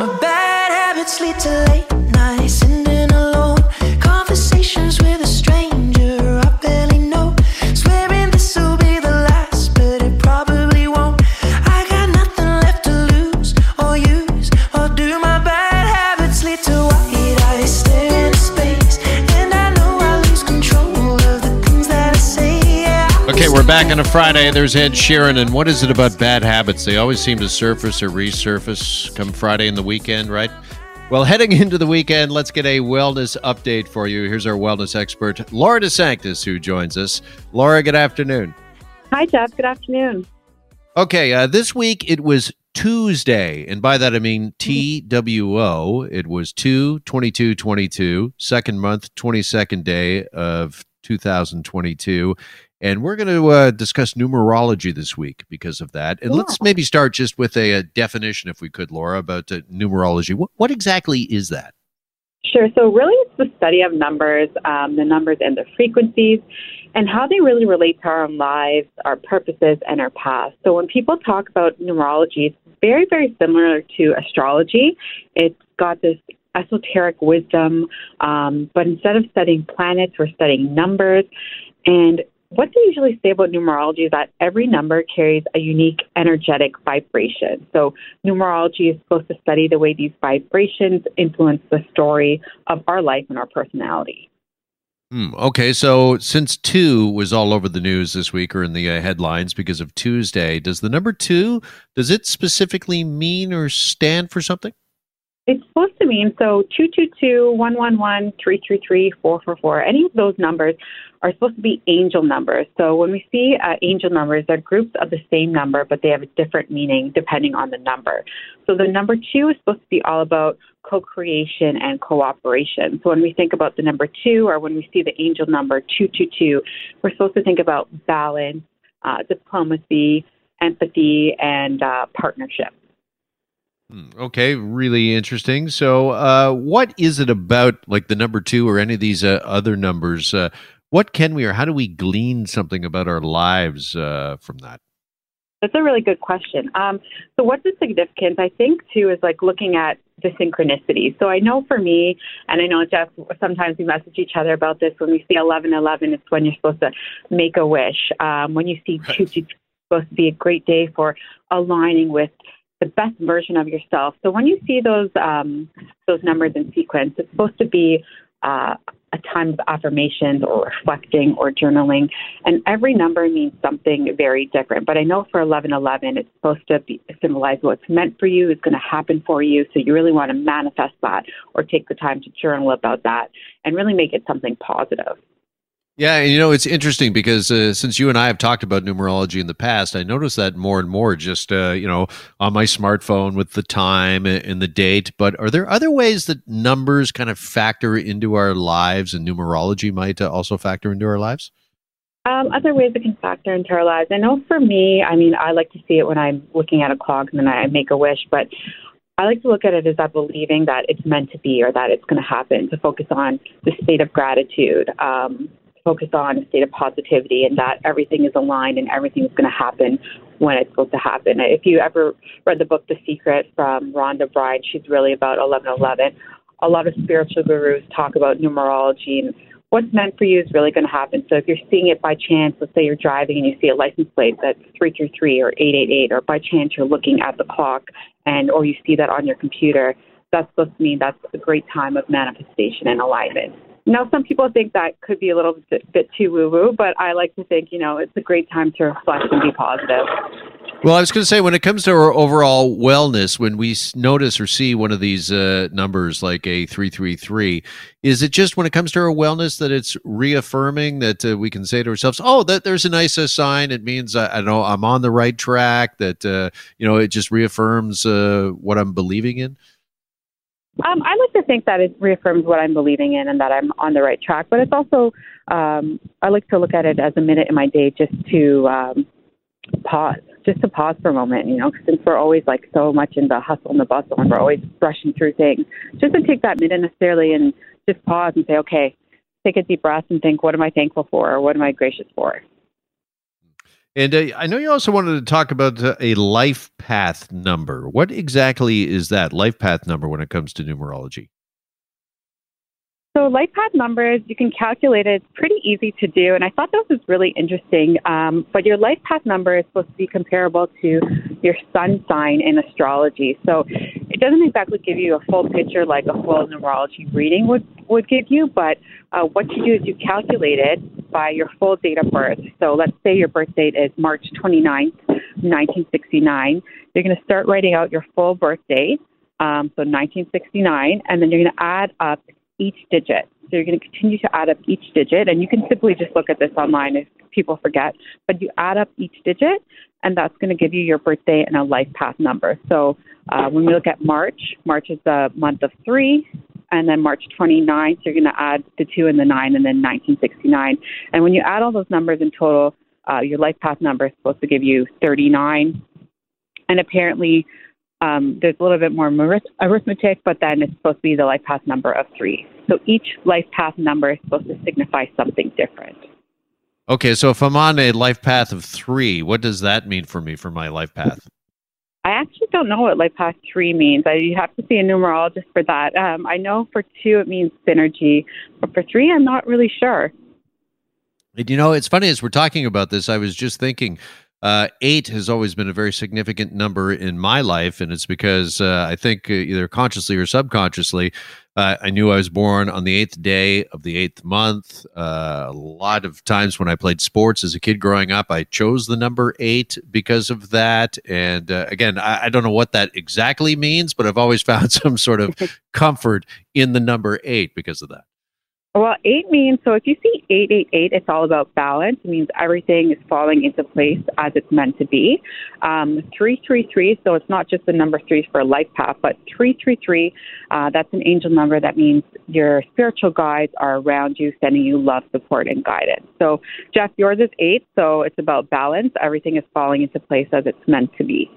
My bad habits lead to late we're back on a Friday. There's Ed Sheeran, and what is it about bad habits? They always seem to surface or resurface come Friday and the weekend, right? Well, heading into the weekend, let's get a wellness update for you. Here's our wellness expert, Laura DeSanctis, who joins us. Laura, good afternoon. Hi, Jeff. Good afternoon. Okay, uh, this week it was Tuesday, and by that I mean T W O. It was 2 22 22, second month, 22nd day of 2022. And we're going to uh, discuss numerology this week because of that. And let's maybe start just with a, a definition, if we could, Laura, about uh, numerology. What, what exactly is that? Sure. So, really, it's the study of numbers, um, the numbers and the frequencies, and how they really relate to our own lives, our purposes, and our past. So, when people talk about numerology, it's very, very similar to astrology. It's got this esoteric wisdom, um, but instead of studying planets, we're studying numbers. And what they usually say about numerology is that every number carries a unique energetic vibration. So, numerology is supposed to study the way these vibrations influence the story of our life and our personality. Hmm, okay, so since two was all over the news this week or in the uh, headlines because of Tuesday, does the number two does it specifically mean or stand for something? It's supposed to mean so 222, 111, 333, 444. Any of those numbers are supposed to be angel numbers. So when we see uh, angel numbers, they're groups of the same number, but they have a different meaning depending on the number. So the number two is supposed to be all about co creation and cooperation. So when we think about the number two, or when we see the angel number 222, we're supposed to think about balance, uh, diplomacy, empathy, and uh, partnership. Hmm, Okay, really interesting. So, uh, what is it about, like the number two or any of these uh, other numbers? Uh, what can we or how do we glean something about our lives uh, from that? That's a really good question. Um, so, what's the significance? I think too is like looking at the synchronicity. So, I know for me, and I know Jeff, sometimes we message each other about this. When we see eleven eleven, it's when you're supposed to make a wish. Um, when you see two two, it's supposed to be a great day for aligning with the best version of yourself. So, when you see those um, those numbers in sequence, it's supposed to be uh, a time of affirmations or reflecting or journaling. And every number means something very different. But I know for 1111, it's supposed to be, symbolize what's meant for you, is going to happen for you. So you really want to manifest that or take the time to journal about that and really make it something positive. Yeah, and you know it's interesting because uh, since you and I have talked about numerology in the past, I notice that more and more just uh, you know on my smartphone with the time and the date. But are there other ways that numbers kind of factor into our lives, and numerology might uh, also factor into our lives? Um, other ways it can factor into our lives. I know for me, I mean, I like to see it when I'm looking at a clock and then I make a wish, but I like to look at it as that believing that it's meant to be or that it's going to happen, to focus on the state of gratitude, um, focus on a state of positivity and that everything is aligned and everything is going to happen when it's supposed to happen. If you ever read the book The Secret from Rhonda Byrne, she's really about 1111. A lot of spiritual gurus talk about numerology and what's meant for you is really going to happen. So if you're seeing it by chance, let's say you're driving and you see a license plate that's 333 or 888, or by chance you're looking at the clock and or you see that on your computer, that's supposed to mean that's a great time of manifestation and alignment. Now, some people think that could be a little bit, bit too woo woo, but I like to think, you know, it's a great time to reflect and be positive. Well, I was going to say, when it comes to our overall wellness, when we notice or see one of these uh, numbers like a 333, is it just when it comes to our wellness that it's reaffirming that uh, we can say to ourselves, oh, that there's a nice uh, sign. It means, uh, I know, I'm on the right track, that, uh, you know, it just reaffirms uh, what I'm believing in? Um, I like to think that it reaffirms what I'm believing in and that I'm on the right track. But it's also, um, I like to look at it as a minute in my day just to um, pause, just to pause for a moment. You know, since we're always like so much in the hustle and the bustle and we're always rushing through things, just to take that minute necessarily and just pause and say, okay, take a deep breath and think, what am I thankful for or what am I gracious for? And uh, I know you also wanted to talk about a life path number. What exactly is that life path number when it comes to numerology? So life path numbers, you can calculate it. It's pretty easy to do, and I thought this was really interesting. Um, but your life path number is supposed to be comparable to your sun sign in astrology. So it doesn't exactly give you a full picture like a full numerology reading would would give you. But uh, what you do is you calculate it by your full date of birth. So let's say your birth date is March 29th, 1969. You're going to start writing out your full birth date. Um, so 1969, and then you're going to add up each digit. So you're going to continue to add up each digit, and you can simply just look at this online if people forget. But you add up each digit, and that's going to give you your birthday and a life path number. So uh, when we look at March, March is the month of three, and then March 29th, you're going to add the two and the nine, and then 1969. And when you add all those numbers in total, uh, your life path number is supposed to give you 39. And apparently, um, there's a little bit more arithmetic, but then it's supposed to be the life path number of three. So each life path number is supposed to signify something different. Okay, so if I'm on a life path of three, what does that mean for me for my life path? I actually don't know what life path three means. I, you have to see a numerologist for that. Um, I know for two it means synergy, but for three, I'm not really sure. And you know, it's funny as we're talking about this, I was just thinking uh, eight has always been a very significant number in my life, and it's because uh, I think uh, either consciously or subconsciously, uh, I knew I was born on the eighth day of the eighth month. Uh, a lot of times when I played sports as a kid growing up, I chose the number eight because of that. And uh, again, I, I, don't know what that exactly means, but I've always found some sort of comfort in the number eight because of that. Well, eight means so if you see 888, it's all about balance. It means everything is falling into place as it's meant to be. Um, 333, so it's not just the number three for a life path, but 333, uh, that's an angel number that means your spiritual guides are around you, sending you love, support, and guidance. So, Jeff, yours is eight, so it's about balance. Everything is falling into place as it's meant to be.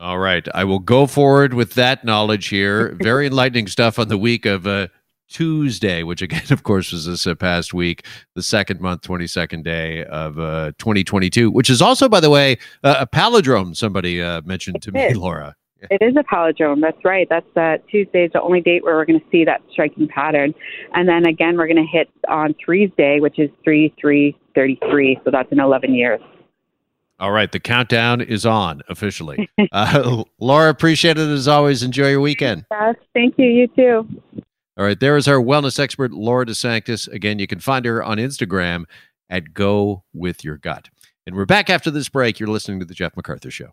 All right. I will go forward with that knowledge here. Very enlightening stuff on the week of uh, Tuesday, which again, of course, was this uh, past week, the second month, 22nd day of uh, 2022, which is also, by the way, uh, a palindrome, somebody uh, mentioned to me, Laura. It is a palindrome. That's right. That's uh, Tuesday is the only date where we're going to see that striking pattern. And then again, we're going to hit on Three's Day, which is 3 3 33. So that's in 11 years. All right. The countdown is on officially. Uh, Laura, appreciate it as always. Enjoy your weekend. Yes. Thank you. You too. All right, there is our wellness expert, Laura DeSanctis. Again, you can find her on Instagram at Go With Your Gut. And we're back after this break. You're listening to The Jeff MacArthur Show.